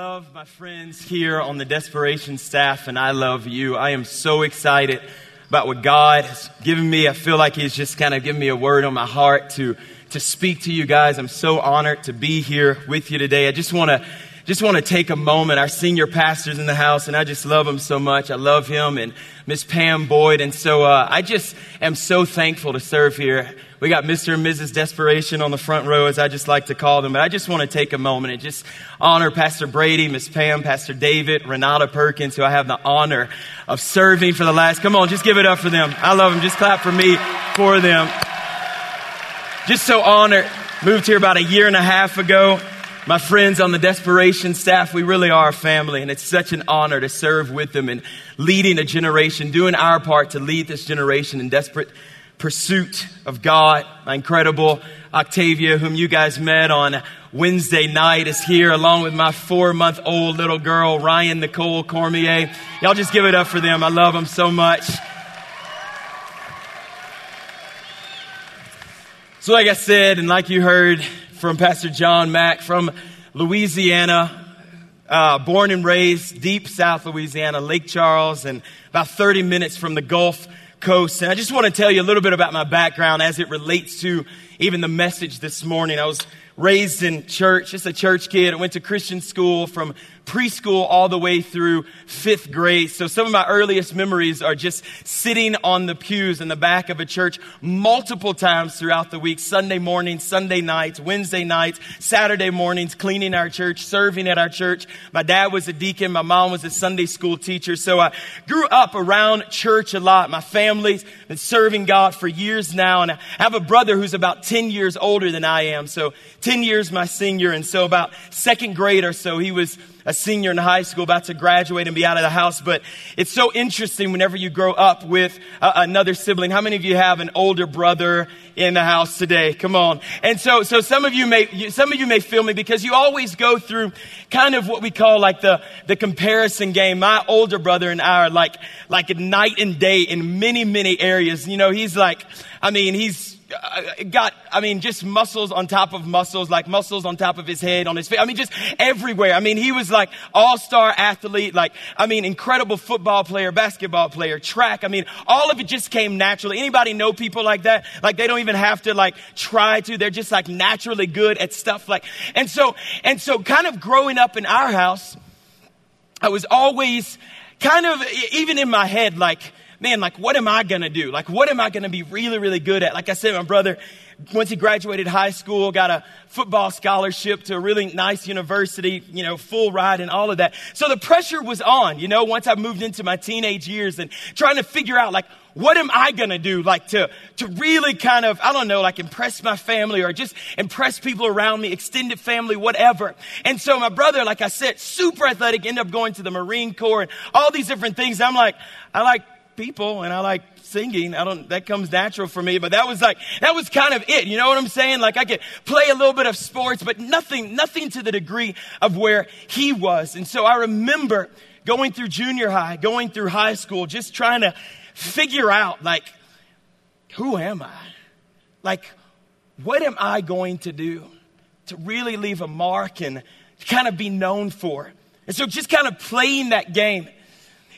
love my friends here on the Desperation staff, and I love you. I am so excited about what God has given me. I feel like He's just kind of given me a word on my heart to, to speak to you guys. I'm so honored to be here with you today. I just want to just want to take a moment. Our senior pastor's in the house, and I just love him so much. I love him and Miss Pam Boyd, and so uh, I just am so thankful to serve here. We got Mr. and Mrs. Desperation on the front row, as I just like to call them. But I just want to take a moment and just honor Pastor Brady, Miss Pam, Pastor David, Renata Perkins, who I have the honor of serving for the last. Come on, just give it up for them. I love them. Just clap for me for them. Just so honored. Moved here about a year and a half ago. My friends on the Desperation staff, we really are a family, and it's such an honor to serve with them and leading a generation, doing our part to lead this generation in desperate pursuit of God. My incredible Octavia, whom you guys met on Wednesday night, is here along with my four month old little girl, Ryan Nicole Cormier. Y'all just give it up for them. I love them so much. So, like I said, and like you heard from Pastor John Mack from Louisiana, uh, born and raised deep South Louisiana, Lake Charles, and about 30 minutes from the Gulf Coast. And I just want to tell you a little bit about my background as it relates to even the message this morning. I was raised in church, just a church kid. I went to Christian school from preschool all the way through fifth grade. So some of my earliest memories are just sitting on the pews in the back of a church multiple times throughout the week Sunday mornings, Sunday nights, Wednesday nights, Saturday mornings, cleaning our church, serving at our church. My dad was a deacon, my mom was a Sunday school teacher. So I grew up around church a lot. My family's been serving God for years now. And I have a brother who's about 10 years older than I am. So 10 years my senior. And so about second grade or so, he was a senior in high school, about to graduate and be out of the house. But it's so interesting whenever you grow up with uh, another sibling. How many of you have an older brother in the house today? Come on. And so, so some of you may, some of you may feel me because you always go through kind of what we call like the, the comparison game. My older brother and I are like, like night and day in many, many areas. You know, he's like, I mean, he's, Uh, got, I mean, just muscles on top of muscles, like muscles on top of his head, on his face. I mean, just everywhere. I mean, he was like all-star athlete, like, I mean, incredible football player, basketball player, track. I mean, all of it just came naturally. Anybody know people like that? Like, they don't even have to like try to. They're just like naturally good at stuff like, and so, and so kind of growing up in our house, I was always kind of, even in my head, like, man, like, what am I going to do? Like, what am I going to be really, really good at? Like I said, my brother, once he graduated high school, got a football scholarship to a really nice university, you know, full ride and all of that. So the pressure was on, you know, once I moved into my teenage years and trying to figure out, like, what am I going to do? Like to, to really kind of, I don't know, like impress my family or just impress people around me, extended family, whatever. And so my brother, like I said, super athletic, ended up going to the Marine Corps and all these different things. I'm like, I like people and I like singing. I don't, that comes natural for me, but that was like, that was kind of it. You know what I'm saying? Like I could play a little bit of sports, but nothing, nothing to the degree of where he was. And so I remember going through junior high, going through high school, just trying to figure out like, who am I? Like, what am I going to do to really leave a mark and kind of be known for? And so just kind of playing that game.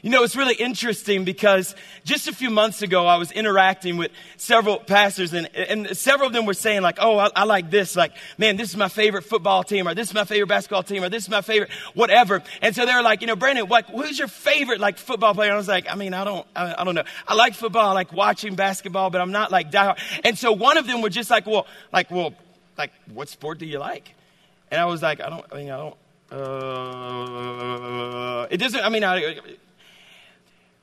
You know, it's really interesting because just a few months ago, I was interacting with several pastors and, and several of them were saying like, oh, I, I, like this. Like, man, this is my favorite football team or this is my favorite basketball team or this is my favorite whatever. And so they were like, you know, Brandon, what, who's your favorite like football player? And I was like, I mean, I don't, I, I don't know. I like football. I like watching basketball, but I'm not like diehard. And so one of them were just like, well, like, well, like, what sport do you like? And I was like, I don't, I mean, I don't, uh, it doesn't, I mean, I,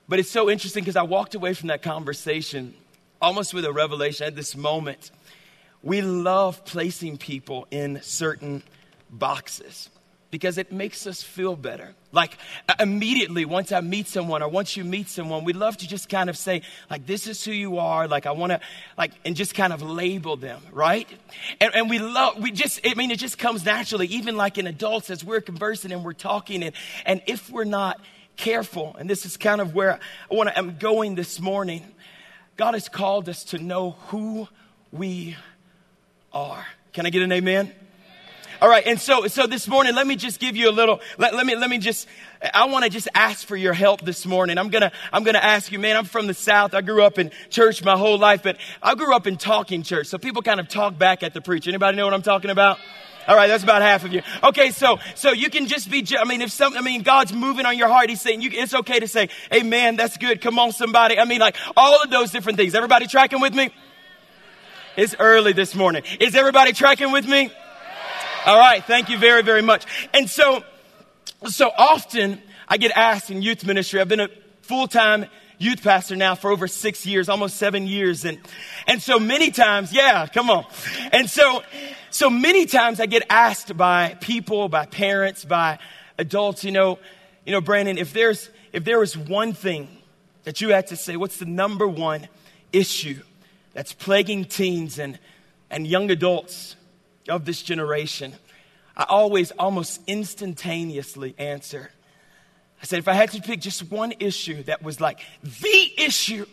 but it's so interesting because I walked away from that conversation almost with a revelation at this moment. We love placing people in certain boxes because it makes us feel better. Like uh, immediately, once I meet someone or once you meet someone, we love to just kind of say, like, this is who you are. Like, I want to, like, and just kind of label them, right? And, and we love, we just, I mean, it just comes naturally, even like in adults as we're conversing and we're talking. And, and if we're not careful, and this is kind of where I want to, I'm going this morning. God has called us to know who we are. Can I get an amen? All right. And so, so this morning, let me just give you a little, let, let me, let me just, I want to just ask for your help this morning. I'm to, I'm to ask you, man, I'm from the South. I grew up in church my whole life, but I grew up in talking church. So people kind of talk back at the preacher. Anybody know what I'm talking about? All right, that's about half of you. Okay, so so you can just be. I mean, if some, I mean, God's moving on your heart. He's saying you, it's okay to say, "Amen." That's good. Come on, somebody. I mean, like all of those different things. Everybody tracking with me? It's early this morning. Is everybody tracking with me? All right, thank you very, very much. And so, so often I get asked in youth ministry. I've been a full time youth pastor now for over six years, almost seven years. And, and so many times, yeah, come on. And so, so many times I get asked by people, by parents, by adults, you know, you know, Brandon, if there's, if there was one thing that you had to say, what's the number one issue that's plaguing teens and, and young adults of this generation? I always almost instantaneously answer, I said, if I had to pick just one issue that was like the issue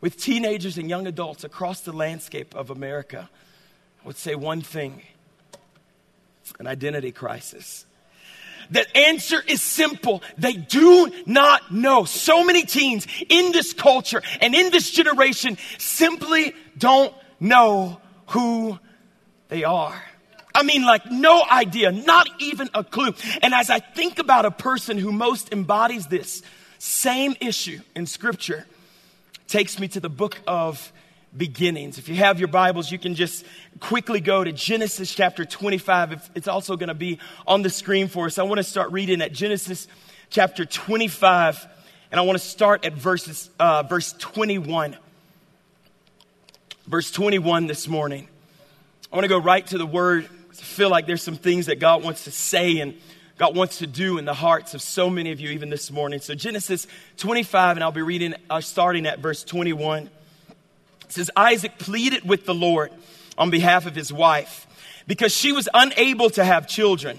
with teenagers and young adults across the landscape of America, would say one thing an identity crisis. The answer is simple. They do not know. So many teens in this culture and in this generation simply don't know who they are. I mean, like, no idea, not even a clue. And as I think about a person who most embodies this same issue in Scripture, takes me to the book of beginnings. If you have your Bibles, you can just quickly go to Genesis chapter 25. It's also going to be on the screen for us. I want to start reading at Genesis chapter 25, and I want to start at verses, uh, verse 21. Verse 21 this morning. I want to go right to the word I feel like there's some things that God wants to say and God wants to do in the hearts of so many of you even this morning. So Genesis 25, and I'll be reading, uh, starting at verse 21. It says, Isaac pleaded with the Lord on behalf of his wife because she was unable to have children.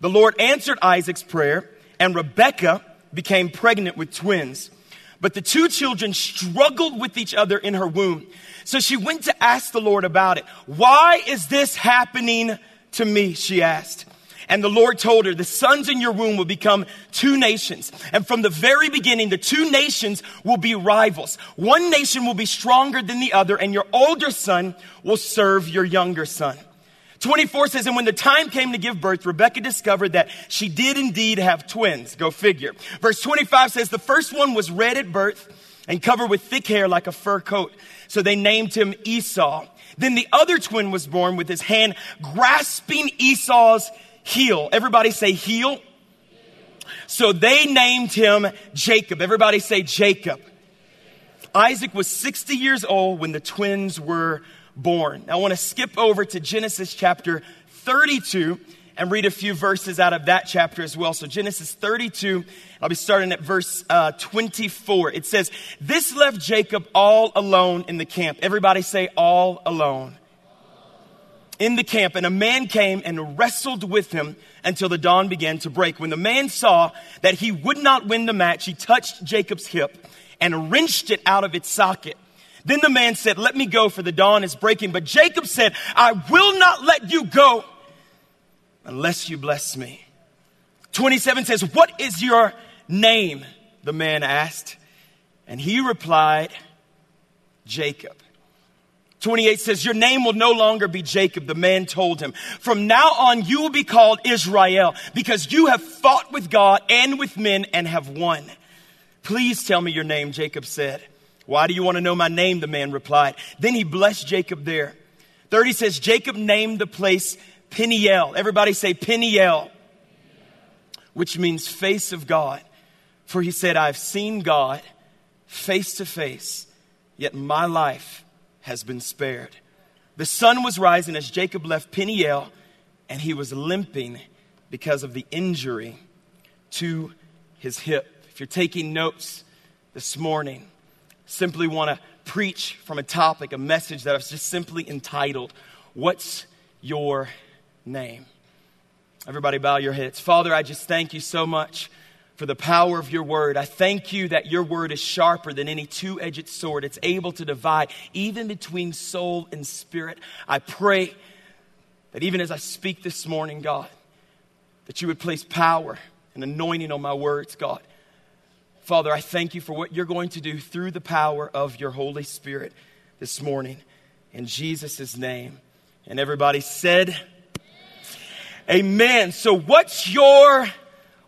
The Lord answered Isaac's prayer, and Rebekah became pregnant with twins. But the two children struggled with each other in her womb. So she went to ask the Lord about it. Why is this happening to me? She asked. And the Lord told her, the sons in your womb will become two nations. And from the very beginning, the two nations will be rivals. One nation will be stronger than the other, and your older son will serve your younger son. 24 says, and when the time came to give birth, Rebecca discovered that she did indeed have twins. Go figure. Verse 25 says, the first one was red at birth and covered with thick hair like a fur coat. So they named him Esau. Then the other twin was born with his hand grasping Esau's heel. Everybody say heel. So they named him Jacob. Everybody say Jacob. Isaac was 60 years old when the twins were born. I want to skip over to Genesis chapter 32 and read a few verses out of that chapter as well. So Genesis 32, I'll be starting at verse uh, 24. It says, This left Jacob all alone in the camp. Everybody say, all alone. In the camp, and a man came and wrestled with him until the dawn began to break. When the man saw that he would not win the match, he touched Jacob's hip and wrenched it out of its socket. Then the man said, Let me go, for the dawn is breaking. But Jacob said, I will not let you go unless you bless me. 27 says, What is your name? The man asked. And he replied, Jacob. 28 says, Your name will no longer be Jacob, the man told him. From now on, you will be called Israel because you have fought with God and with men and have won. Please tell me your name, Jacob said. Why do you want to know my name? The man replied. Then he blessed Jacob there. 30 says, Jacob named the place Peniel. Everybody say Peniel, which means face of God. For he said, I've seen God face to face, yet my life has been spared. The sun was rising as Jacob left Peniel, and he was limping because of the injury to his hip. If you're taking notes this morning, simply want to preach from a topic, a message that I've just simply entitled, What's Your name. Everybody, bow your heads. Father, I just thank you so much for the power of your word. I thank you that your word is sharper than any two edged sword. It's able to divide even between soul and spirit. I pray that even as I speak this morning, God, that you would place power and anointing on my words, God. Father, I thank you for what you're going to do through the power of your Holy Spirit this morning. In Jesus' name. And everybody said, Amen. So what's your,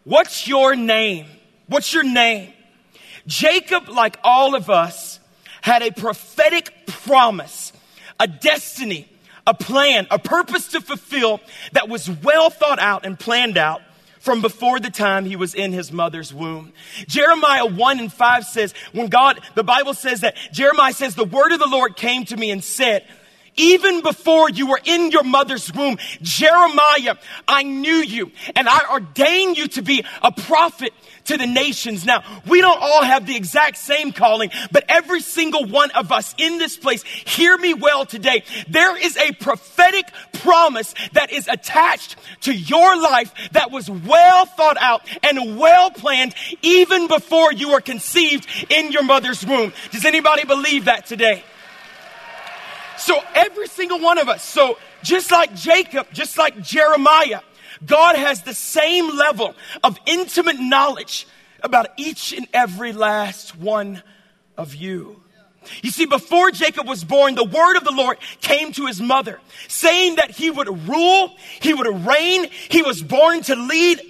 what's your name? What's your name? Jacob, like all of us, had a prophetic promise, a destiny, a plan, a purpose to fulfill that was well thought out and planned out from before the time he was in his mother's womb. Jeremiah 1 and 5 says, when God, the Bible says that Jeremiah says, the word of the Lord came to me and said, even before you were in your mother's womb, Jeremiah, I knew you and I ordained you to be a prophet to the nations. Now, we don't all have the exact same calling, but every single one of us in this place, hear me well today. There is a prophetic promise that is attached to your life that was well thought out and well planned even before you were conceived in your mother's womb. Does anybody believe that today? So every single one of us, so just like Jacob, just like Jeremiah, God has the same level of intimate knowledge about each and every last one of you. You see, before Jacob was born, the word of the Lord came to his mother, saying that he would rule, he would reign, he was born to lead,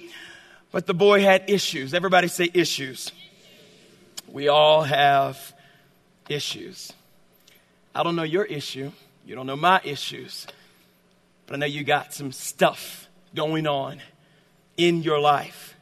but the boy had issues. Everybody say issues. We all have issues. I don't know your issue. You don't know my issues. But I know you got some stuff going on in your life.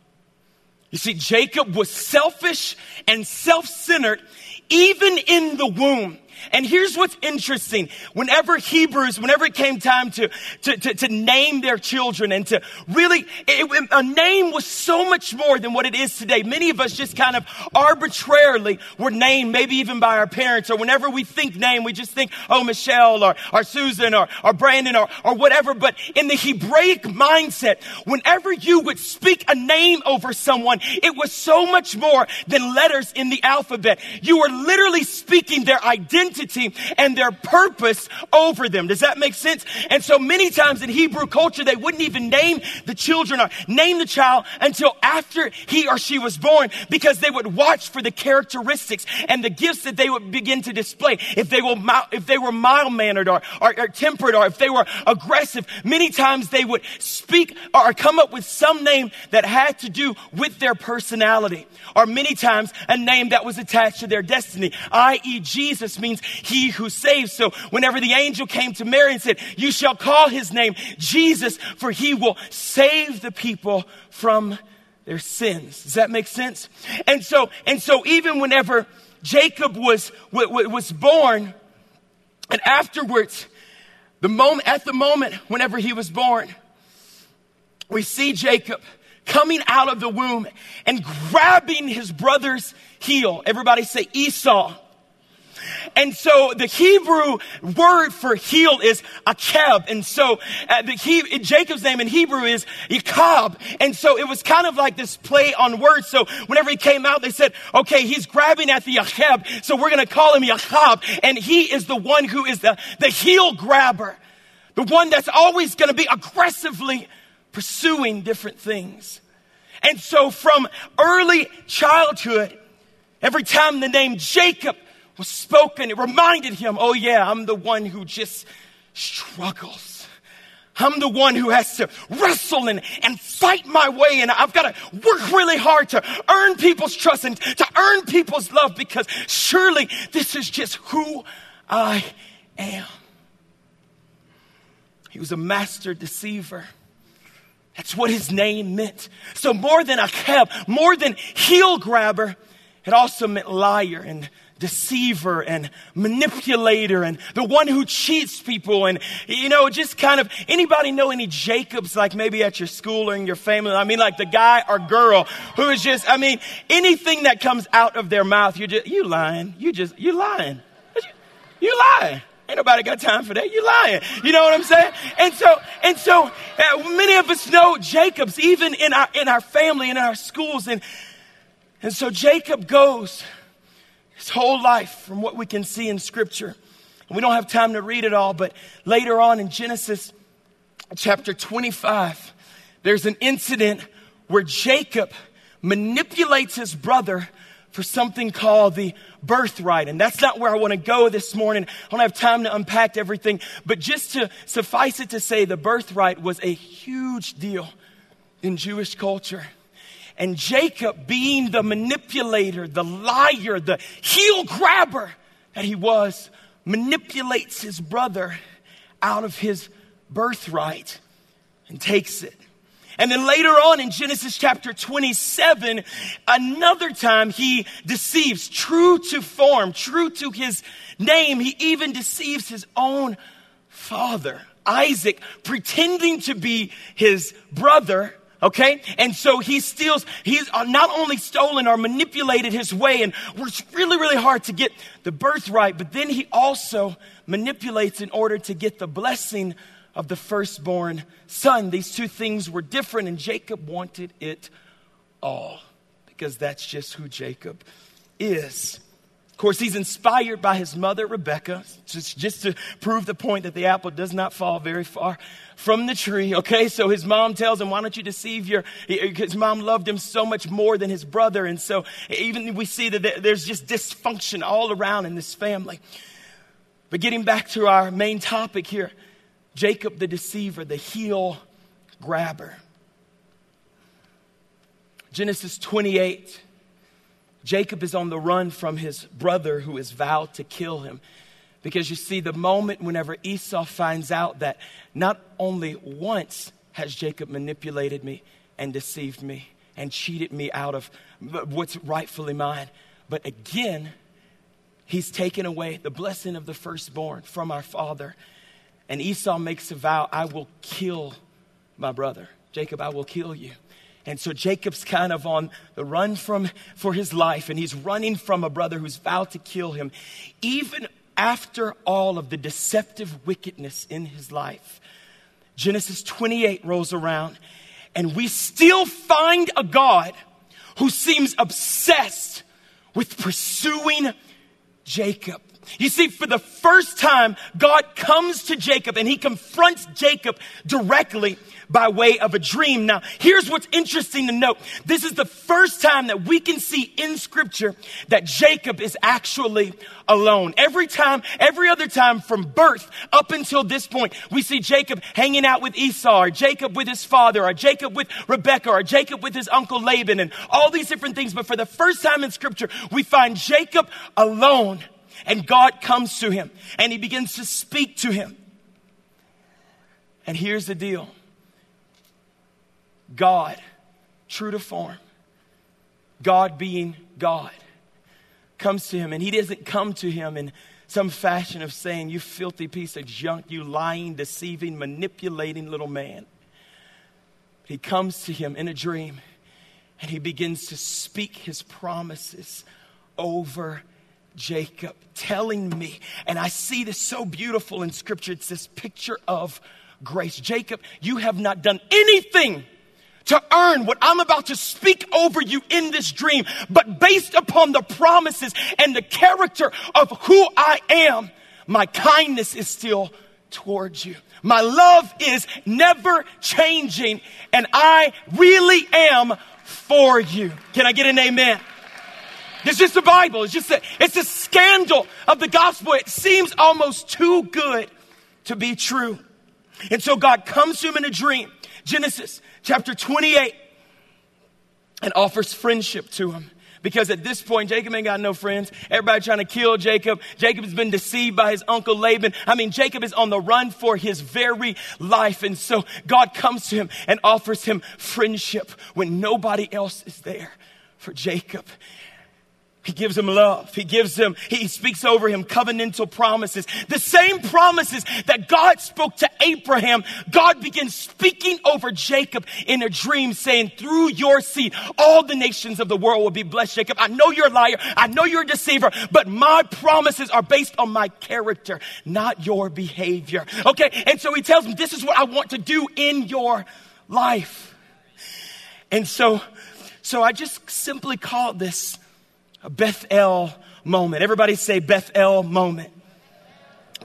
You see, Jacob was selfish and self centered even in the womb. And here's what's interesting. Whenever Hebrews, whenever it came time to, to, to, to name their children and to really, it, a name was so much more than what it is today. Many of us just kind of arbitrarily were named, maybe even by our parents, or whenever we think name, we just think, oh, Michelle or, or Susan or, or Brandon or, or whatever. But in the Hebraic mindset, whenever you would speak a name over someone, it was so much more than letters in the alphabet. You were literally speaking their identity identity and their purpose over them. Does that make sense? And so many times in Hebrew culture, they wouldn't even name the children or name the child until after he or she was born because they would watch for the characteristics and the gifts that they would begin to display. If they were, if they were mild mannered or, or, or tempered or if they were aggressive, many times they would speak or come up with some name that had to do with their personality or many times a name that was attached to their destiny, i.e. Jesus means he who saves. So whenever the angel came to Mary and said, you shall call his name Jesus, for he will save the people from their sins. Does that make sense? And so, and so even whenever Jacob was, was born, and afterwards, the moment, at the moment whenever he was born, we see Jacob coming out of the womb and grabbing his brother's heel. Everybody say Esau. And so the Hebrew word for heel is akeb. And so uh, the he, Jacob's name in Hebrew is Yakab. And so it was kind of like this play on words. So whenever he came out, they said, okay, he's grabbing at the Yakeb. So we're going to call him Yakab. And he is the one who is the, the heel grabber. The one that's always going to be aggressively pursuing different things. And so from early childhood, every time the name Jacob was spoken, it reminded him, oh yeah, I'm the one who just struggles. I'm the one who has to wrestle and, and fight my way, and I've got to work really hard to earn people's trust and to earn people's love because surely this is just who I am. He was a master deceiver. That's what his name meant. So more than akeb, more than heel grabber, it also meant liar and deceiver and manipulator and the one who cheats people and you know just kind of anybody know any jacobs like maybe at your school or in your family i mean like the guy or girl who is just i mean anything that comes out of their mouth you just you lying you just you lying you lying Ain't nobody got time for that. You're lying. You know what I'm saying? And so, and so, uh, many of us know Jacob's even in our in our family in our schools, and and so Jacob goes his whole life from what we can see in Scripture. And we don't have time to read it all, but later on in Genesis, chapter 25, there's an incident where Jacob manipulates his brother for something called the birthright. And that's not where I want to go this morning. I don't have time to unpack everything, but just to suffice it to say, the birthright was a huge deal in Jewish culture. And Jacob, being the manipulator, the liar, the heel grabber that he was, manipulates his brother out of his birthright and takes it. And then later on in Genesis chapter 27, another time he deceives, true to form, true to his name, he even deceives his own father, Isaac, pretending to be his brother. Okay? And so he steals, he's uh, not only stolen or manipulated his way and works really, really hard to get the birthright, but then he also manipulates in order to get the blessing of the firstborn son. These two things were different, and Jacob wanted it all because that's just who Jacob is. Of course, he's inspired by his mother, Rebecca, just, just to prove the point that the apple does not fall very far from the tree. Okay, so his mom tells him, Why don't you deceive your. His mom loved him so much more than his brother. And so, even we see that there's just dysfunction all around in this family. But getting back to our main topic here, Jacob the deceiver, the heel grabber. Genesis 28. Jacob is on the run from his brother who has vowed to kill him. Because you see, the moment whenever Esau finds out that not only once has Jacob manipulated me and deceived me and cheated me out of what's rightfully mine, but again, he's taken away the blessing of the firstborn from our father and Esau makes a vow I will kill my brother. Jacob, I will kill you. And so Jacob's kind of on the run from, for his life, and he's running from a brother who's vowed to kill him. Even after all of the deceptive wickedness in his life, Genesis 28 rolls around, and we still find a God who seems obsessed with pursuing Jacob. You see, for the first time, God comes to Jacob and he confronts Jacob directly by way of a dream. Now, here's what's interesting to note. This is the first time that we can see in scripture that Jacob is actually alone. Every time, every other time from birth up until this point, we see Jacob hanging out with Esau or Jacob with his father or Jacob with Rebekah or Jacob with his uncle Laban and all these different things. But for the first time in scripture, we find Jacob alone and God comes to him and he begins to speak to him. And here's the deal God, true to form, God being God, comes to him and he doesn't come to him in some fashion of saying, You filthy piece of junk, you lying, deceiving, manipulating little man. He comes to him in a dream and he begins to speak his promises over Jacob, telling me, and I see this so beautiful in scripture. It's this picture of grace. Jacob, you have not done anything to earn what I'm about to speak over you in this dream, but based upon the promises and the character of who I am, my kindness is still towards you. My love is never changing, and I really am for you. Can I get an amen? It's just the Bible. It's just a, it's a scandal of the gospel. It seems almost too good to be true. And so God comes to him in a dream, Genesis chapter 28, and offers friendship to him. Because at this point, Jacob ain't got no friends. Everybody trying to kill Jacob. Jacob has been deceived by his uncle Laban. I mean, Jacob is on the run for his very life. And so God comes to him and offers him friendship when nobody else is there for Jacob. He gives him love. He gives him, he speaks over him covenantal promises. The same promises that God spoke to Abraham, God begins speaking over Jacob in a dream saying, through your seed, all the nations of the world will be blessed. Jacob, I know you're a liar. I know you're a deceiver, but my promises are based on my character, not your behavior. Okay. And so he tells him, this is what I want to do in your life. And so, so I just simply call this Bethel moment. Everybody say Bethel moment.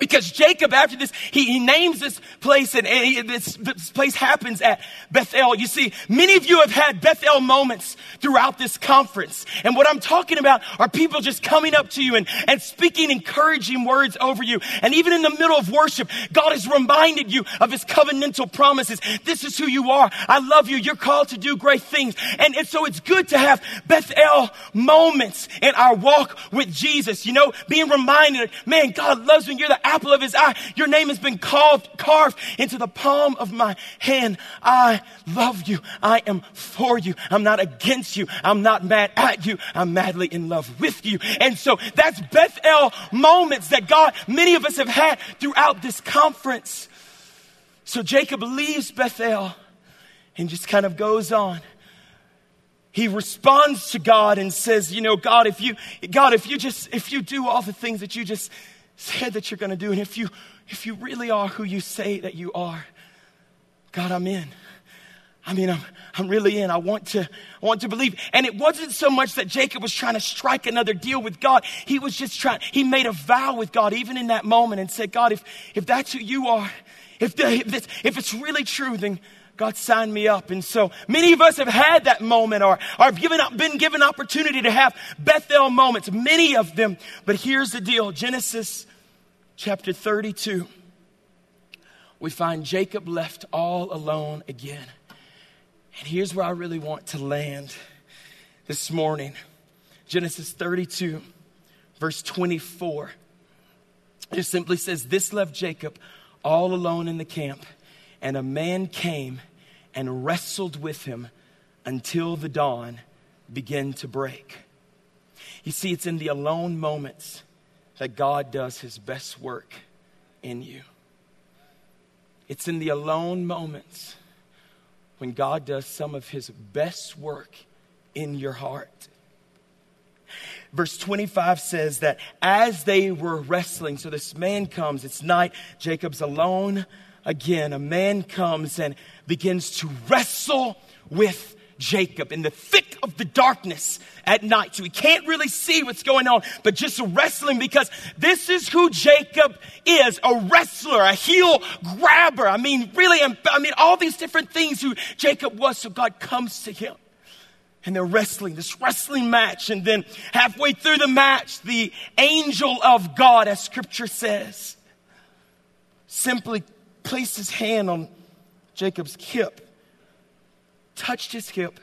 Because Jacob, after this, he, he names this place, and, he, this, this place happens at Bethel. You see, many of you have had Bethel moments throughout this conference. And what I'm talking about are people just coming up to you and, and speaking encouraging words over you. And even in the middle of worship, God has reminded you of his covenantal promises. This is who you are. I love you. You're called to do great things. And, and so it's good to have Bethel moments in our walk with Jesus. You know, being reminded, man, God loves me. You're the apple of his eye. Your name has been called, carved into the palm of my hand. I love you. I am for you. I'm not against you. I'm not mad at you. I'm madly in love with you. And so that's Bethel moments that God, many of us have had throughout this conference. So Jacob leaves Bethel and just kind of goes on he responds to God and says, you know, God, if you, God, if you just, if you do all the things that you just said that you're going to do. And if you, if you really are who you say that you are, God, I'm in. I mean, I'm, I'm really in. I want to, I want to believe. And it wasn't so much that Jacob was trying to strike another deal with God. He was just trying, he made a vow with God, even in that moment, and said, God, if, if that's who you are, if, the, if, this, if it's really true, then God signed me up. And so many of us have had that moment or, or have given up, been given opportunity to have Bethel moments, many of them. But here's the deal Genesis chapter 32, we find Jacob left all alone again. And here's where I really want to land this morning Genesis 32, verse 24. It simply says, This left Jacob all alone in the camp, and a man came and wrestled with him until the dawn began to break. You see, it's in the alone moments that God does his best work in you. It's in the alone moments when God does some of his best work in your heart. Verse 25 says that as they were wrestling, so this man comes, it's night, Jacob's alone again. A man comes and begins to wrestle with Jacob in the thick of the darkness at night. So he can't really see what's going on, but just wrestling because this is who Jacob is a wrestler, a heel grabber. I mean, really, I mean, all these different things who Jacob was. So God comes to him. And they're wrestling, this wrestling match. And then halfway through the match, the angel of God, as scripture says, simply placed his hand on Jacob's hip touched his hip,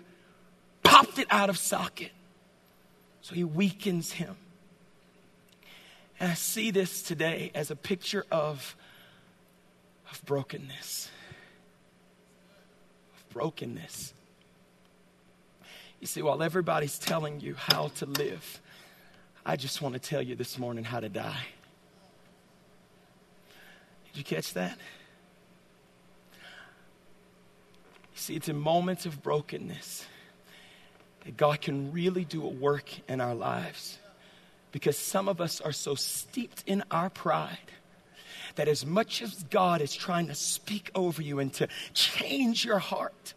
popped it out of socket. So he weakens him. And I see this today as a picture of, of brokenness. Of brokenness. You see, while everybody's telling you how to live, I just want to tell you this morning how to die. Did you catch that? See, it's in moments of brokenness that God can really do a work in our lives. Because some of us are so steeped in our pride that as much as God is trying to speak over you and to change your heart,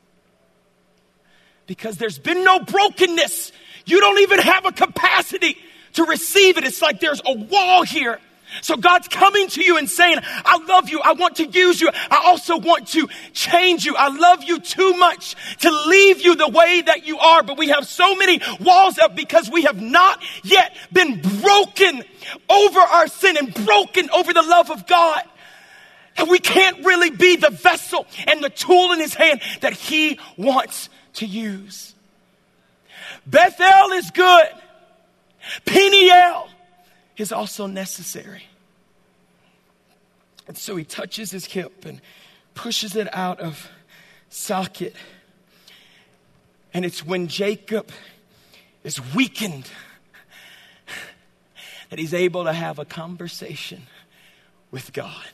because there's been no brokenness, you don't even have a capacity to receive it. It's like there's a wall here so God's coming to you and saying, I love you. I want to use you. I also want to change you. I love you too much to leave you the way that you are. But we have so many walls up because we have not yet been broken over our sin and broken over the love of God. And we can't really be the vessel and the tool in his hand that he wants to use. Bethel is good. Peniel is also necessary. And so he touches his hip and pushes it out of socket. And it's when Jacob is weakened that he's able to have a conversation with God.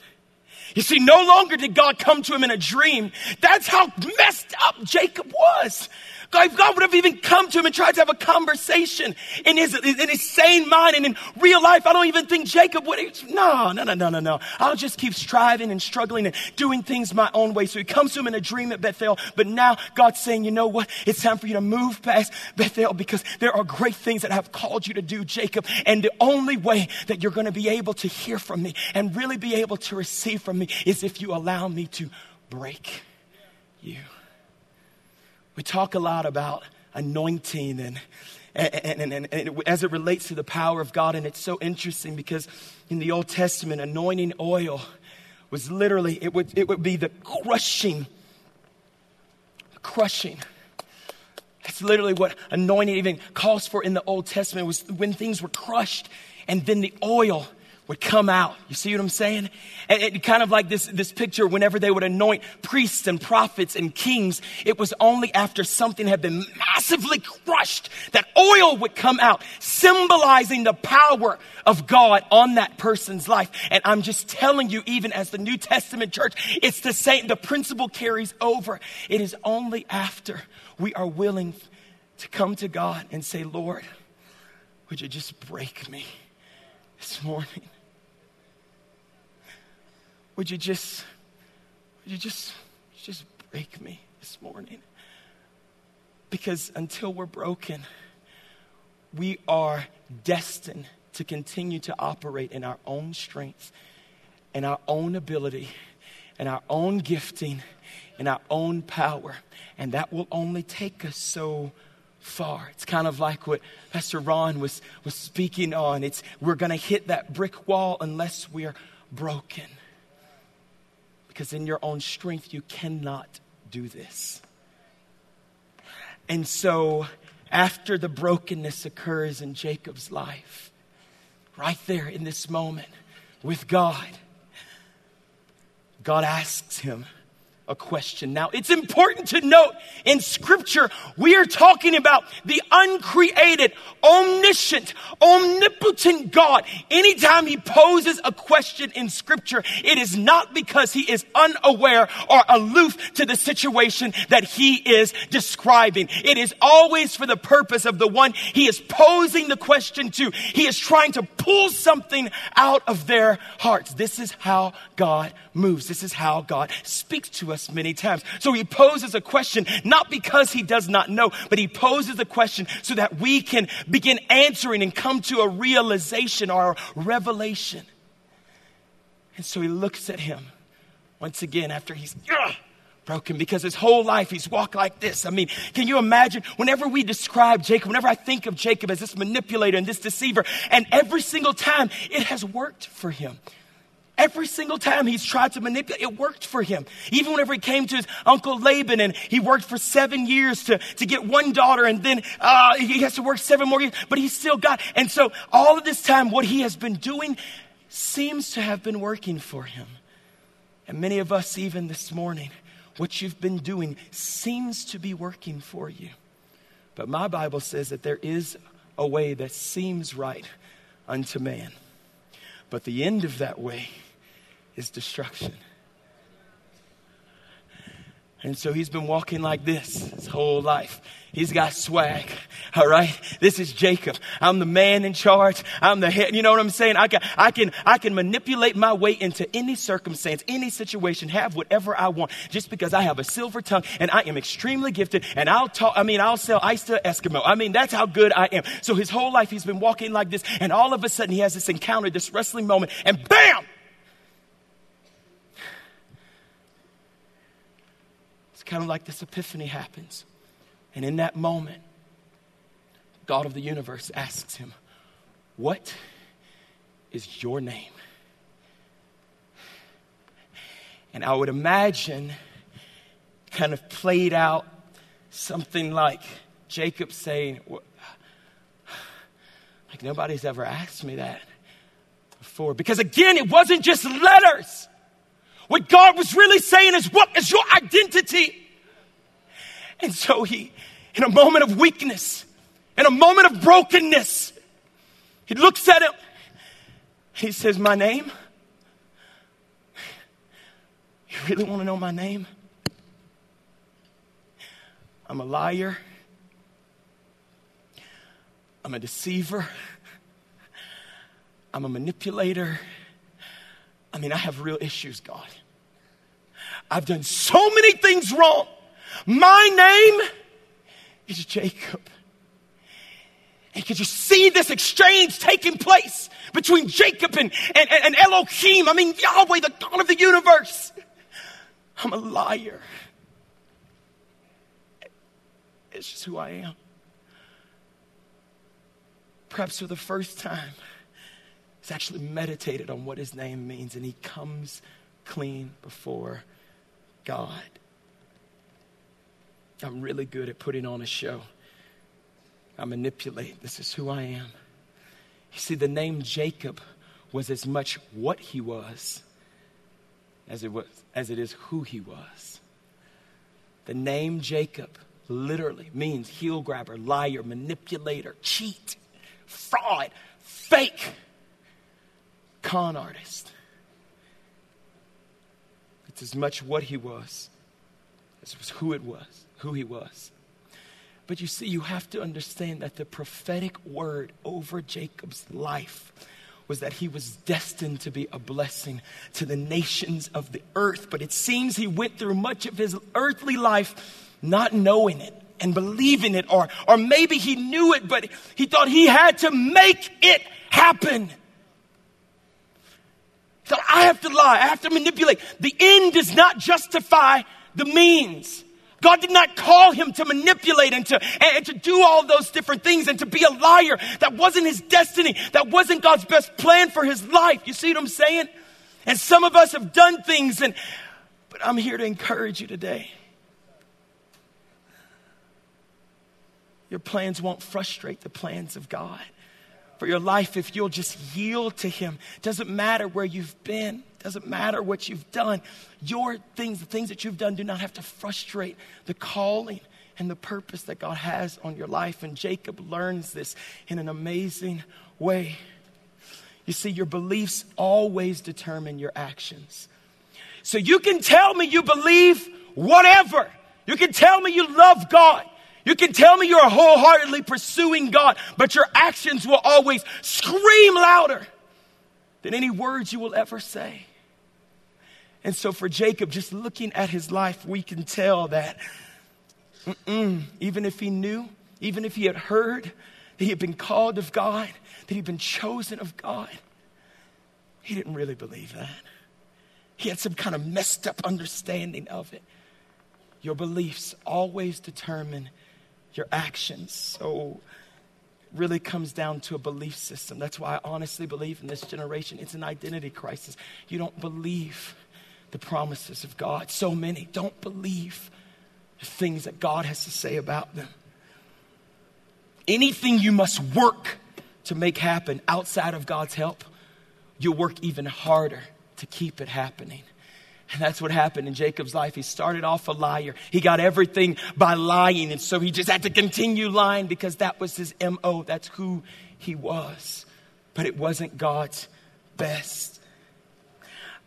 You see, no longer did God come to him in a dream. That's how messed up Jacob was. God, God would have even come to him and tried to have a conversation in his, in his sane mind and in real life. I don't even think Jacob would. No, no, no, no, no, no. I'll just keep striving and struggling and doing things my own way. So he comes to him in a dream at Bethel. But now God's saying, you know what? It's time for you to move past Bethel because there are great things that I have called you to do, Jacob. And the only way that you're going to be able to hear from me and really be able to receive from me is if you allow me to break you. We talk a lot about anointing and, and, and, and, and as it relates to the power of God. And it's so interesting because in the Old Testament, anointing oil was literally, it would, it would be the crushing, crushing. That's literally what anointing even calls for in the Old Testament was when things were crushed and then the oil would come out. You see what I'm saying? And it kind of like this, this picture whenever they would anoint priests and prophets and kings, it was only after something had been massively crushed that oil would come out, symbolizing the power of God on that person's life. And I'm just telling you, even as the New Testament church, it's the same. The principle carries over. It is only after we are willing to come to God and say, Lord, would you just break me this morning? Would you just, would you just, just break me this morning? Because until we're broken, we are destined to continue to operate in our own strength and our own ability and our own gifting and our own power. And that will only take us so far. It's kind of like what Pastor Ron was, was speaking on. It's we're going to hit that brick wall unless we're broken because in your own strength, you cannot do this. And so, after the brokenness occurs in Jacob's life, right there in this moment with God, God asks him, a question. Now, it's important to note in scripture, we are talking about the uncreated, omniscient, omnipotent God. Anytime he poses a question in scripture, it is not because he is unaware or aloof to the situation that he is describing. It is always for the purpose of the one he is posing the question to. He is trying to pull something out of their hearts. This is how God moves. This is how God speaks to us many times. So he poses a question, not because he does not know, but he poses a question so that we can begin answering and come to a realization or a revelation. And so he looks at him once again after he's ugh, broken because his whole life he's walked like this. I mean, can you imagine whenever we describe Jacob, whenever I think of Jacob as this manipulator and this deceiver, and every single time it has worked for him. Every single time he's tried to manipulate, it worked for him. Even whenever he came to his uncle Laban and he worked for seven years to, to get one daughter and then uh, he has to work seven more years, but he still got. And so all of this time, what he has been doing seems to have been working for him. And many of us, even this morning, what you've been doing seems to be working for you. But my Bible says that there is a way that seems right unto man. But the end of that way is destruction. And so he's been walking like this his whole life. He's got swag. All right. This is Jacob. I'm the man in charge. I'm the head. You know what I'm saying? I can, I can, I can manipulate my way into any circumstance, any situation, have whatever I want just because I have a silver tongue and I am extremely gifted and I'll talk, I mean, I'll sell ice to Eskimo. I mean, that's how good I am. So his whole life he's been walking like this and all of a sudden he has this encounter, this wrestling moment and bam! Kind of like this epiphany happens. And in that moment, God of the universe asks him, What is your name? And I would imagine, kind of played out something like Jacob saying, like nobody's ever asked me that before. Because again, it wasn't just letters. What God was really saying is, What is your identity? And so he, in a moment of weakness, in a moment of brokenness, he looks at him. He says, My name? You really want to know my name? I'm a liar I'm a deceiver. I'm a manipulator. I mean, I have real issues, God. I've done so many things wrong. My name is Jacob. And could you see this exchange taking place between Jacob and, and, and Elohim? I mean, Yahweh, the God of the universe. I'm a liar. It's just who I am. Perhaps for the first time, he's actually meditated on what his name means and he comes clean before God. I'm really good at putting on a show. I manipulate. This is who I am. You see, the name Jacob was as much what he was as it was as it is who he was. The name Jacob literally means heel grabber, liar, manipulator, cheat, fraud, fake, con artist. It's as much what he was as it was who it was, who he was. But you see, you have to understand that the prophetic word over Jacob's life was that he was destined to be a blessing to the nations of the earth. But it seems he went through much of his earthly life not knowing it and believing it, or, or maybe he knew it, but he thought he had to make it happen. So I have to lie, I have to manipulate. The end does not justify the means. God did not call him to manipulate and to, and to do all those different things and to be a liar. That wasn't his destiny. That wasn't God's best plan for his life. You see what I'm saying? And some of us have done things and, but I'm here to encourage you today. Your plans won't frustrate the plans of God for your life if you'll just yield to Him. Doesn't matter where you've been, doesn't matter what you've done. Your things, the things that you've done, do not have to frustrate the calling and the purpose that God has on your life. And Jacob learns this in an amazing way. You see, your beliefs always determine your actions. So you can tell me you believe whatever. You can tell me you love God. You can tell me you're wholeheartedly pursuing God, but your actions will always scream louder than any words you will ever say. And so, for Jacob, just looking at his life, we can tell that even if he knew, even if he had heard that he had been called of God, that he'd been chosen of God, he didn't really believe that. He had some kind of messed up understanding of it. Your beliefs always determine your actions. So it really comes down to a belief system. That's why I honestly believe in this generation it's an identity crisis. You don't believe the promises of God. So many don't believe the things that God has to say about them. Anything you must work to make happen outside of God's help, you'll work even harder to keep it happening. And that's what happened in Jacob's life. He started off a liar. He got everything by lying. And so he just had to continue lying because that was his MO. That's who he was. But it wasn't God's best.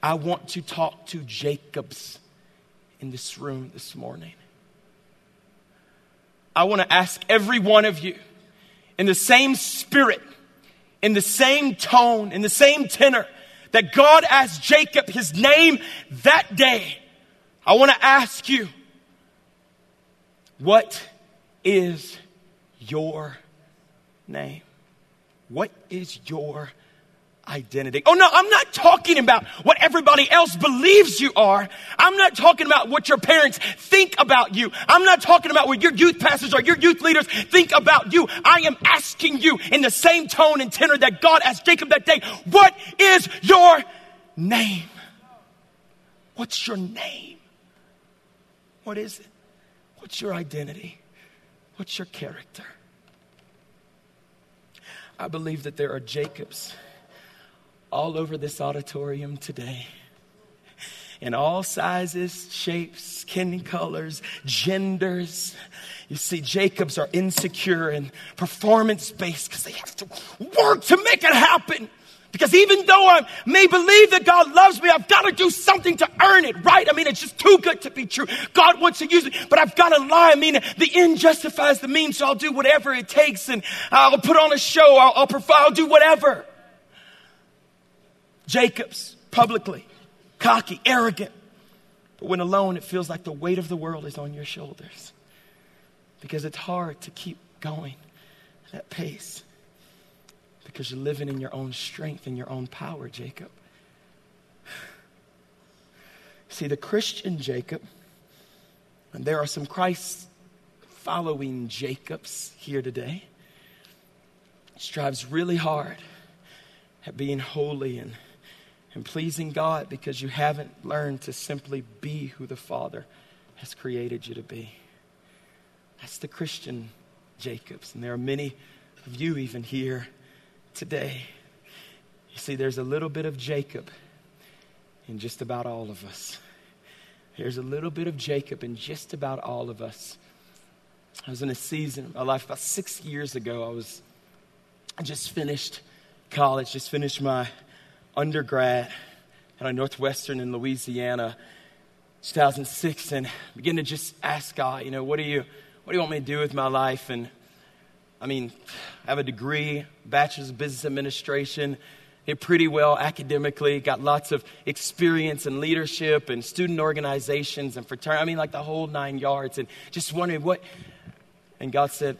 I want to talk to Jacobs in this room this morning. I want to ask every one of you in the same spirit, in the same tone, in the same tenor that God asked Jacob his name that day, I want to ask you, what is your name? What is your identity. Oh no, I'm not talking about what everybody else believes you are. I'm not talking about what your parents think about you. I'm not talking about what your youth pastors or your youth leaders think about you. I am asking you in the same tone and tenor that God asked Jacob that day, what is your name? What's your name? What is it? What's your identity? What's your character? I believe that there are Jacobs all over this auditorium today. In all sizes, shapes, skin colors, genders. You see, Jacobs are insecure and performance based because they have to work to make it happen. Because even though I may believe that God loves me, I've got to do something to earn it, right? I mean, it's just too good to be true. God wants to use me, but I've got to lie. I mean, the end justifies the means, so I'll do whatever it takes and I'll put on a show, I'll, I'll I'll do whatever. Jacob's publicly cocky, arrogant. But when alone, it feels like the weight of the world is on your shoulders because it's hard to keep going at pace because you're living in your own strength and your own power, Jacob. See, the Christian Jacob, and there are some Christ following Jacobs here today, strives really hard at being holy and, and pleasing God because you haven't learned to simply be who the Father has created you to be. That's the Christian Jacobs. And there are many of you even here today. You see, there's a little bit of Jacob in just about all of us. There's a little bit of Jacob in just about all of us. I was in a season of my life about six years ago. I was, I just finished college, just finished my undergrad at a Northwestern in Louisiana, 2006, and began to just ask God, you know, what do you, what do you want me to do with my life? And I mean, I have a degree, bachelor's of business administration, did pretty well academically, got lots of experience in leadership and student organizations and fraternity. I mean, like the whole nine yards. And just wondering what. And God said,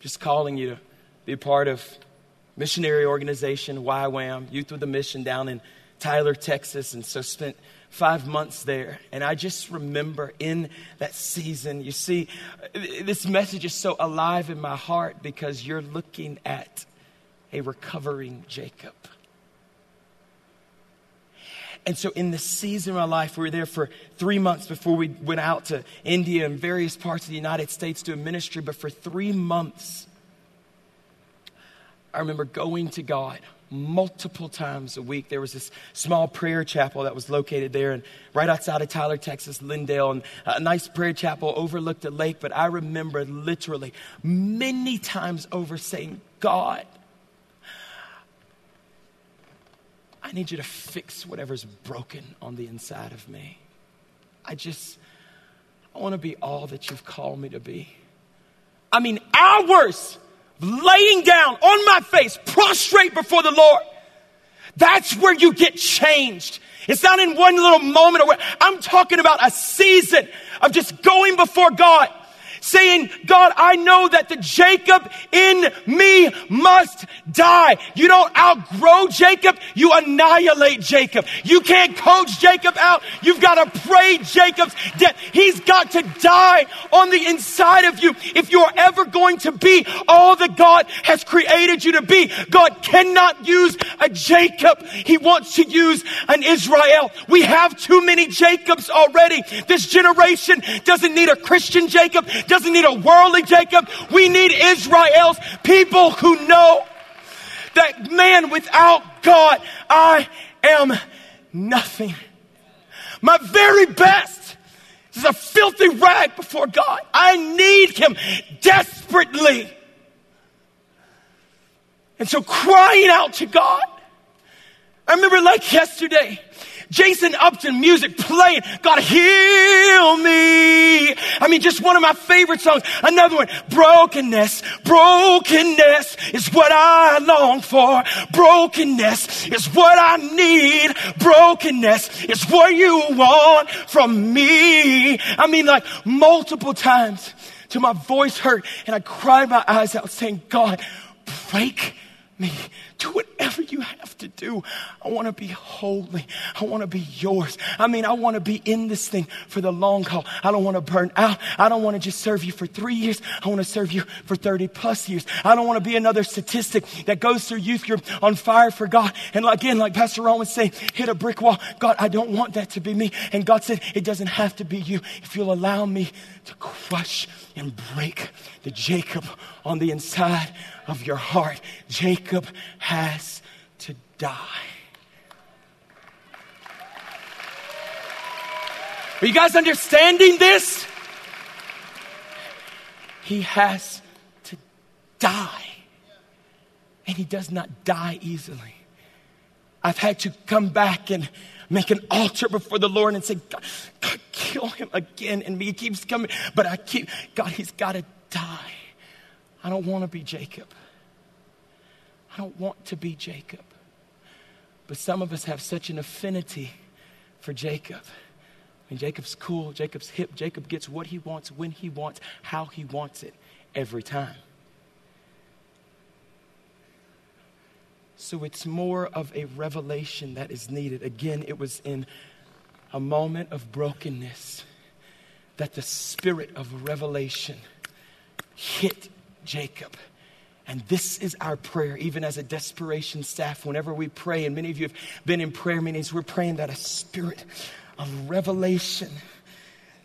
just calling you to be part of missionary organization, YWAM, Youth with a Mission down in Tyler, Texas. And so spent five months there. And I just remember in that season, you see, this message is so alive in my heart because you're looking at a recovering Jacob. And so, in the season of my life, we were there for three months before we went out to India and various parts of the United States to doing ministry. But for three months, I remember going to God multiple times a week. There was this small prayer chapel that was located there and right outside of Tyler, Texas, Lindale, and a nice prayer chapel overlooked a lake. But I remember literally many times over saying, God, I need you to fix whatever's broken on the inside of me. I just, I want to be all that you've called me to be. I mean, hours laying down on my face, prostrate before the Lord. That's where you get changed. It's not in one little moment. I'm talking about a season of just going before God saying, God, I know that the Jacob in me must die. You don't outgrow Jacob, you annihilate Jacob. You can't coach Jacob out. You've got to pray Jacob's death. He's got to die on the inside of you if you're ever going to be all that God has created you to be. God cannot use a Jacob. He wants to use an Israel. We have too many Jacobs already. This generation doesn't need a Christian Jacob doesn't need a worldly Jacob. We need Israel's people who know that man, without God, I am nothing. My very best is a filthy rag before God. I need Him desperately. And so crying out to God. I remember like yesterday, Jason Upton music playing. God heal me. I mean, just one of my favorite songs. Another one, brokenness. Brokenness is what I long for. Brokenness is what I need. Brokenness is what you want from me. I mean, like multiple times till my voice hurt and I cried my eyes out saying, God, break me. Do whatever you have to do. I want to be holy. I want to be yours. I mean, I want to be in this thing for the long haul. I don't want to burn out. I don't want to just serve you for three years. I want to serve you for 30 plus years. I don't want to be another statistic that goes through youth group on fire for God. And again, like Pastor Ron was saying, hit a brick wall. God, I don't want that to be me. And God said, it doesn't have to be you. If you'll allow me to crush and break the Jacob on the inside of your heart. Jacob has to die. Are you guys understanding this? He has to die. And he does not die easily. I've had to come back and make an altar before the Lord and say, God, God kill him again. And he keeps coming, but I keep, God, he's got to die. I don't want to be Jacob. I don't want to be Jacob. But some of us have such an affinity for Jacob. Mean, Jacob's cool, Jacob's hip, Jacob gets what he wants, when he wants, how he wants it, every time. So it's more of a revelation that is needed. Again, it was in a moment of brokenness that the spirit of revelation hit Jacob. And this is our prayer, even as a desperation staff, whenever we pray, and many of you have been in prayer meetings, we're praying that a spirit of revelation,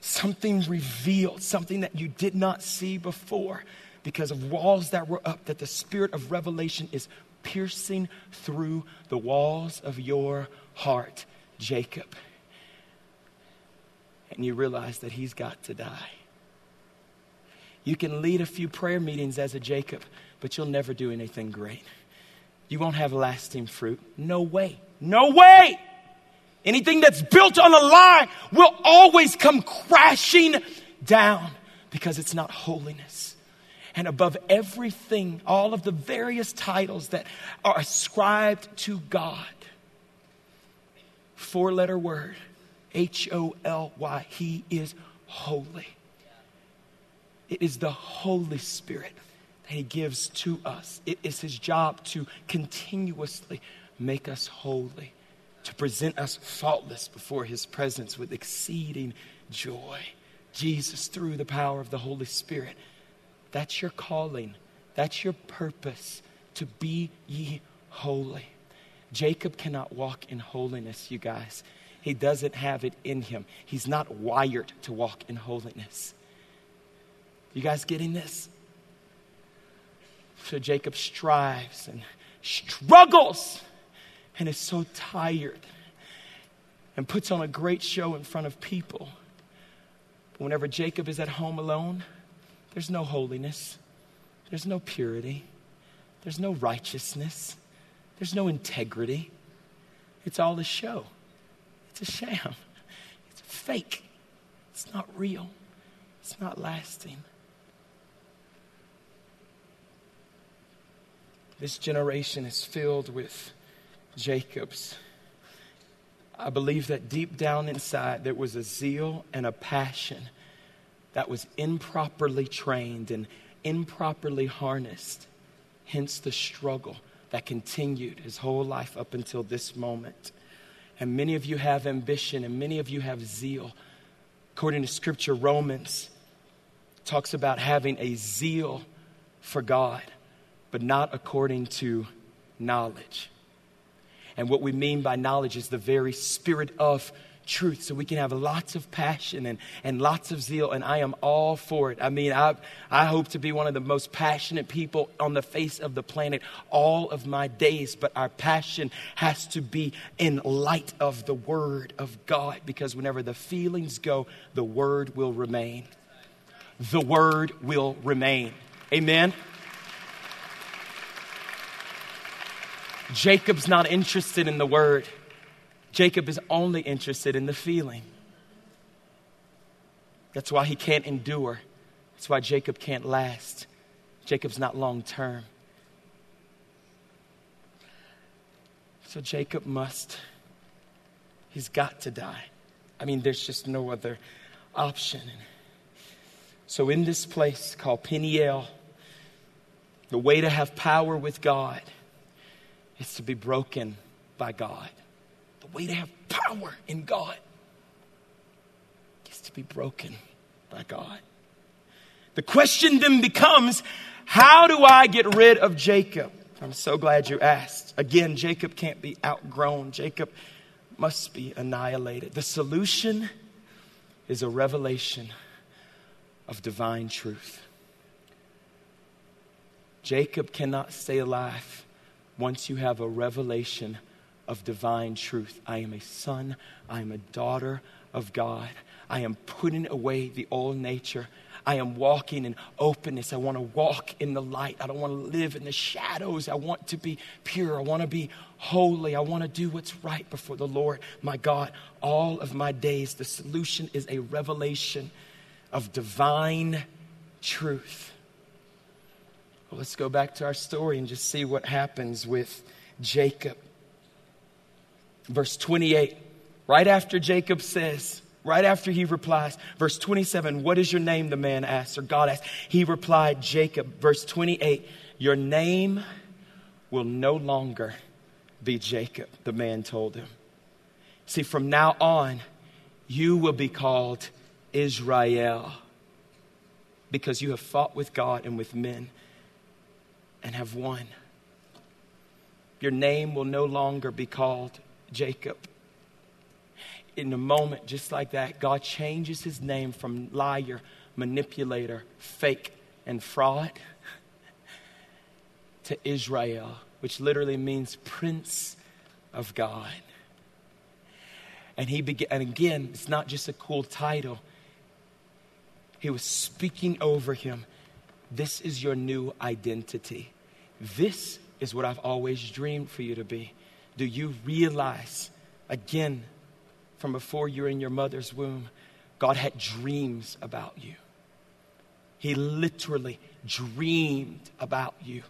something revealed, something that you did not see before because of walls that were up, that the spirit of revelation is piercing through the walls of your heart, Jacob. And you realize that he's got to die. You can lead a few prayer meetings as a Jacob, but you'll never do anything great. You won't have lasting fruit. No way. No way! Anything that's built on a lie will always come crashing down because it's not holiness. And above everything, all of the various titles that are ascribed to God, four letter word, H O L Y, He is holy. It is the Holy Spirit that He gives to us. It is His job to continuously make us holy to present us faultless before his presence with exceeding joy. Jesus, through the power of the Holy Spirit. That's your calling. That's your purpose to be ye holy. Jacob cannot walk in holiness, you guys. He doesn't have it in him. He's not wired to walk in holiness. You guys getting this? So Jacob strives and struggles and is so tired and puts on a great show in front of people. But whenever Jacob is at home alone, there's no holiness, there's no purity, there's no righteousness, there's no integrity. It's all a show, it's a sham, it's fake, it's not real, it's not lasting. This generation is filled with Jacob's. I believe that deep down inside there was a zeal and a passion that was improperly trained and improperly harnessed. Hence the struggle that continued his whole life up until this moment. And many of you have ambition and many of you have zeal. According to scripture, Romans talks about having a zeal for God, but not according to knowledge. And what we mean by knowledge is the very spirit of truth. So we can have lots of passion and, and lots of zeal, and I am all for it. I mean, I, I hope to be one of the most passionate people on the face of the planet all of my days, but our passion has to be in light of the Word of God because whenever the feelings go, the Word will remain. The Word will remain. Amen. Jacob's not interested in the word, Jacob is only interested in the feeling. That's why he can't endure. That's why Jacob can't last. Jacob's not long term. So Jacob must, he's got to die. I mean, there's just no other option. So, in this place called Peniel, the way to have power with God is to be broken by God. The way to have power in God is to be broken by God. The question then becomes how do I get rid of Jacob? I'm so glad you asked. Again, Jacob can't be outgrown, Jacob must be annihilated. The solution is a revelation of divine truth. Jacob cannot stay alive once you have a revelation of divine truth. I am a son, I am a daughter of God. I am putting away the old nature. I am walking in openness. I want to walk in the light. I don't want to live in the shadows. I want to be pure. I want to be holy. I want to do what's right before the Lord, my God, all of my days. The solution is a revelation of divine truth. Well, let's go back to our story and just see what happens with Jacob. Verse 28, right after Jacob says, right after he replies, verse 27, What is your name? The man asks, or God asks. He replied, Jacob. Verse 28, Your name will no longer be Jacob, the man told him. See, from now on, you will be called Israel because you have fought with God and with men and have won. Your name will no longer be called Jacob. In a moment just like that, God changes his name from liar, manipulator, fake, and fraud to Israel, which literally means Prince of God. And he began, and again, it's not just a cool title. He was speaking over him. This is your new identity. This is what I've always dreamed for you to be. Do you realize, again, from before you're in your mother's womb, God had dreams about you? He literally dreamed about you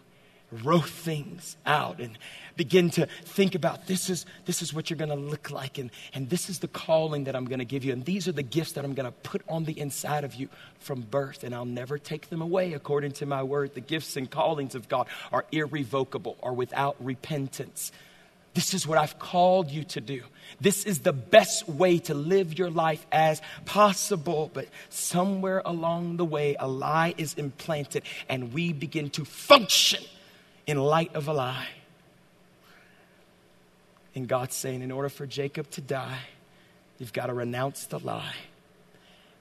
wrote things out and begin to think about this is this is what you're going to look like and and this is the calling that I'm going to give you and these are the gifts that I'm going to put on the inside of you from birth and I'll never take them away according to my word the gifts and callings of God are irrevocable or without repentance this is what I've called you to do. This is the best way to live your life as possible. But somewhere along the way, a lie is implanted and we begin to function in light of a lie. And God's saying, in order for Jacob to die, you've got to renounce the lie.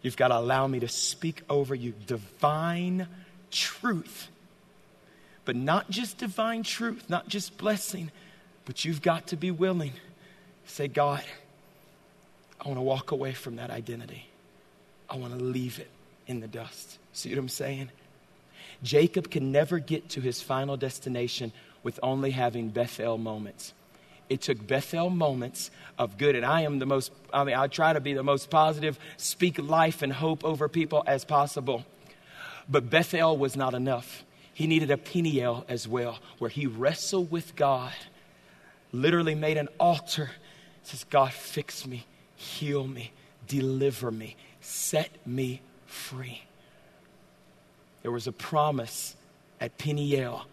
You've got to allow me to speak over you divine truth. But not just divine truth, not just blessing, but you've got to be willing. Say, God, I want to walk away from that identity. I want to leave it in the dust. See what I'm saying? Jacob can never get to his final destination with only having Bethel moments. It took Bethel moments of good. And I am the most, I mean, I try to be the most positive, speak life and hope over people as possible. But Bethel was not enough. He needed a Peniel as well, where he wrestled with God, literally made an altar. Says, God, fix me, heal me, deliver me, set me free there was a promise at Peniel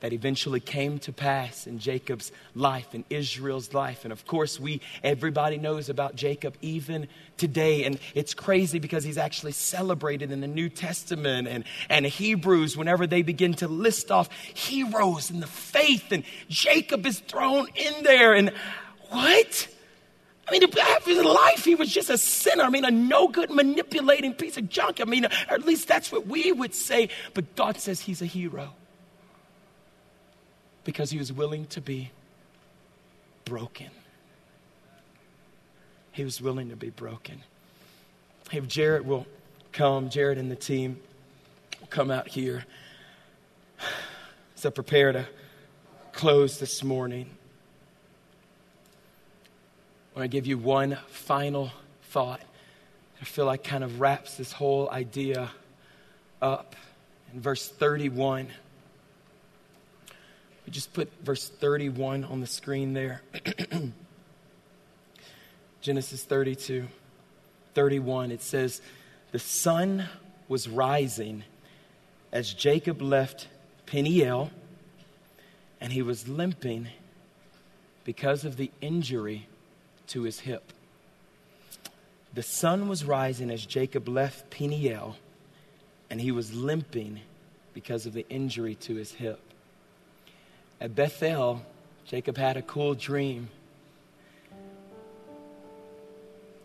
that eventually came to pass in Jacob's life, in Israel's life. And of course, we, everybody knows about Jacob even today. And it's crazy because he's actually celebrated in the New Testament and, and Hebrews whenever they begin to list off heroes in the faith. And Jacob is thrown in there. And what? I mean, half his life he was just a sinner. I mean, a no good, manipulating piece of junk. I mean, at least that's what we would say. But God says he's a hero because he was willing to be broken. He was willing to be broken. If Jared will come, Jared and the team will come out here. So prepare to close this morning. I want to give you one final thought. I feel like kind of wraps this whole idea up in verse 31. We just put verse 31 on the screen there. Genesis 32, 31. It says, The sun was rising as Jacob left Peniel, and he was limping because of the injury to his hip. The sun was rising as Jacob left Peniel, and he was limping because of the injury to his hip. At Bethel, Jacob had a cool dream.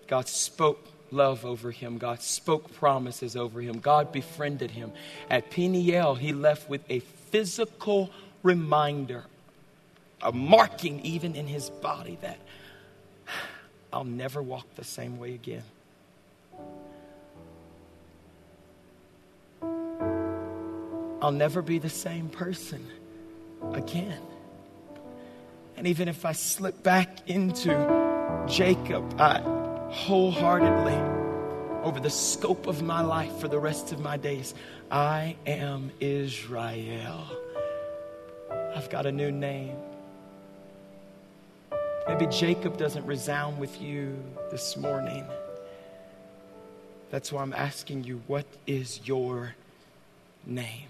God spoke love over him. God spoke promises over him. God befriended him. At Peniel, he left with a physical reminder, a marking even in his body that I'll never walk the same way again. I'll never be the same person again. And even if I slip back into Jacob, I wholeheartedly, over the scope of my life for the rest of my days, I am Israel. I've got a new name. Maybe Jacob doesn't resound with you this morning. That's why I'm asking you, what is your name?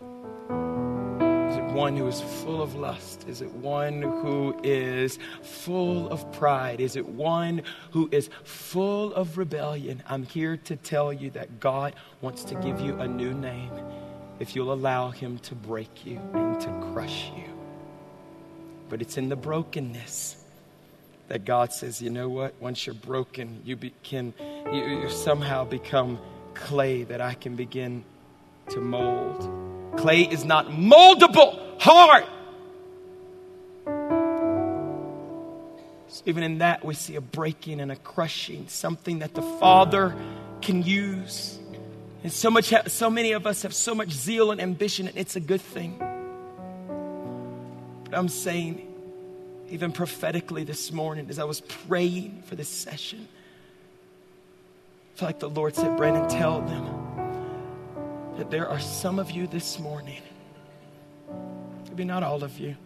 Is it one who is full of lust? Is it one who is full of pride? Is it one who is full of rebellion? I'm here to tell you that God wants to give you a new name if you'll allow Him to break you and to crush you. But it's in the brokenness that God says, you know what? Once you're broken, you be, can you, you somehow become clay that I can begin to mold. Clay is not moldable, hard. So even in that, we see a breaking and a crushing, something that the Father can use. And so much, so many of us have so much zeal and ambition, and it's a good thing. But I'm saying, even prophetically this morning, as I was praying for this session, I feel like the Lord said, Brandon, tell them that there are some of you this morning, maybe not all of you,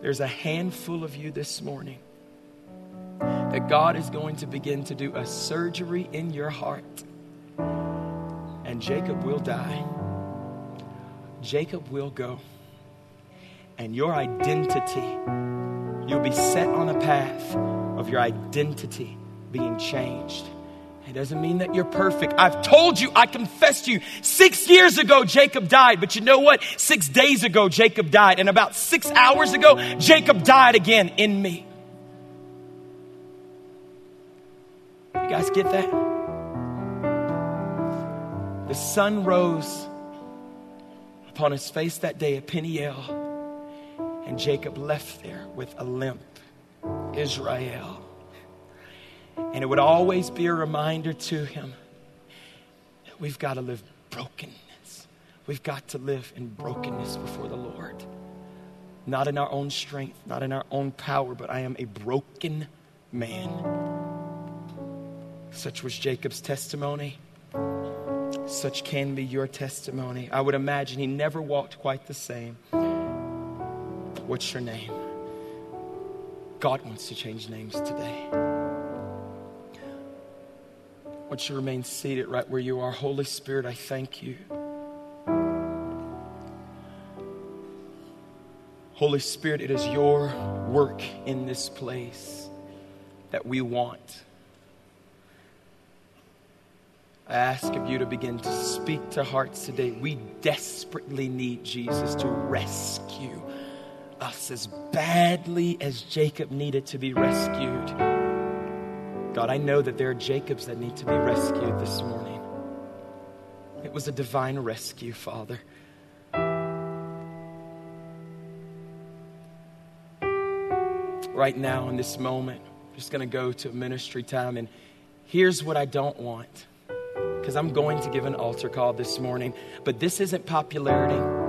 there's a handful of you this morning that God is going to begin to do a surgery in your heart. And Jacob will die. Jacob will go and your identity, you'll be set on a path of your identity being changed. It doesn't mean that you're perfect. I've told you, I confessed to you. Six years ago, Jacob died. But you know what? Six days ago, Jacob died. And about six hours ago, Jacob died again in me. You guys get that? The sun rose upon his face that day at Peniel. And Jacob left there with a limp, Israel. And it would always be a reminder to him that we've got to live brokenness. We've got to live in brokenness before the Lord. Not in our own strength, not in our own power, but I am a broken man. Such was Jacob's testimony. Such can be your testimony. I would imagine he never walked quite the same. What's your name? God wants to change names today. I you remain seated right where you are. Holy Spirit, I thank you. Holy Spirit, it is your work in this place that we want. I ask of you to begin to speak to hearts today. We desperately need Jesus to rescue us as badly as Jacob needed to be rescued. God, I know that there are Jacobs that need to be rescued this morning. It was a divine rescue, Father. Right now, in this moment, I'm just going to go to ministry time. And here's what I don't want because I'm going to give an altar call this morning, but this isn't popularity.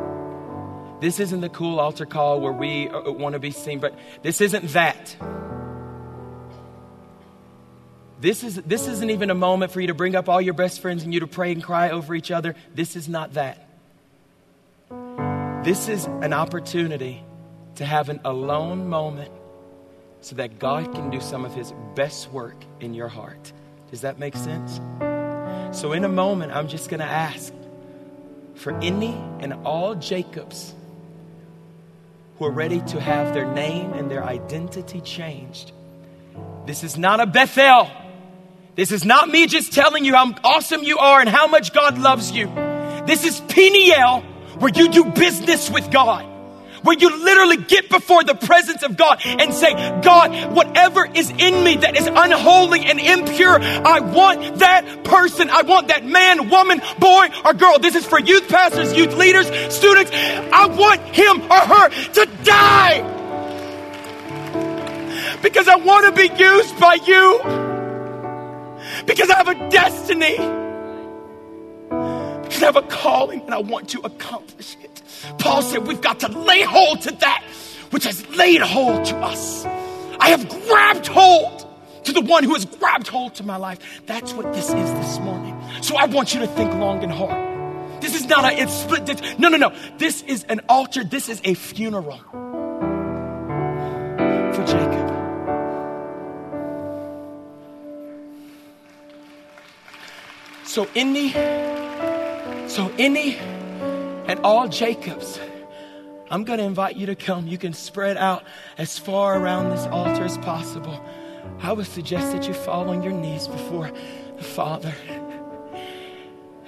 This isn't the cool altar call where we uh, want to be seen, but this isn't that. This, is, this isn't even a moment for you to bring up all your best friends and you to pray and cry over each other. This is not that. This is an opportunity to have an alone moment so that God can do some of His best work in your heart. Does that make sense? So, in a moment, I'm just going to ask for any and all Jacobs who are ready to have their name and their identity changed. This is not a Bethel. This is not me just telling you how awesome you are and how much God loves you. This is Peniel, where you do business with God where you literally get before the presence of God and say, God, whatever is in me that is unholy and impure, I want that person. I want that man, woman, boy, or girl. This is for youth pastors, youth leaders, students. I want him or her to die because I want to be used by you because I have a destiny because I have a calling and I want to accomplish it. Paul said, We've got to lay hold to that which has laid hold to us. I have grabbed hold to the one who has grabbed hold to my life. That's what this is this morning. So I want you to think long and hard. This is not a it's split. This, no, no, no. This is an altar. This is a funeral for Jacob. So any, so any and all Jacobs, I'm going to invite you to come. You can spread out as far around this altar as possible. I would suggest that you fall on your knees before the Father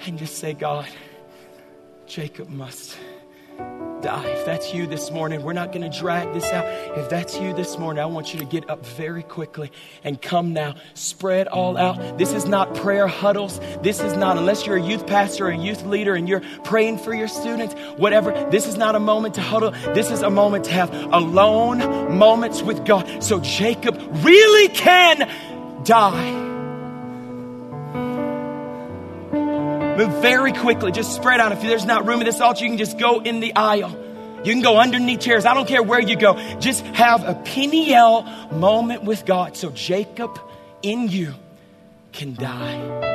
and just say, God, Jacob must die. If that's you this morning, we're not going to drag this out. If that's you this morning, I want you to get up very quickly and come now. Spread all out. This is not prayer huddles. This is not, unless you're a youth pastor or a youth leader and you're praying for your students, whatever, this is not a moment to huddle. This is a moment to have alone moments with God. So Jacob really can die. Move very quickly. Just spread out. If there's not room at this altar, you can just go in the aisle. You can go underneath chairs. I don't care where you go. Just have a Peniel moment with God so Jacob in you can die.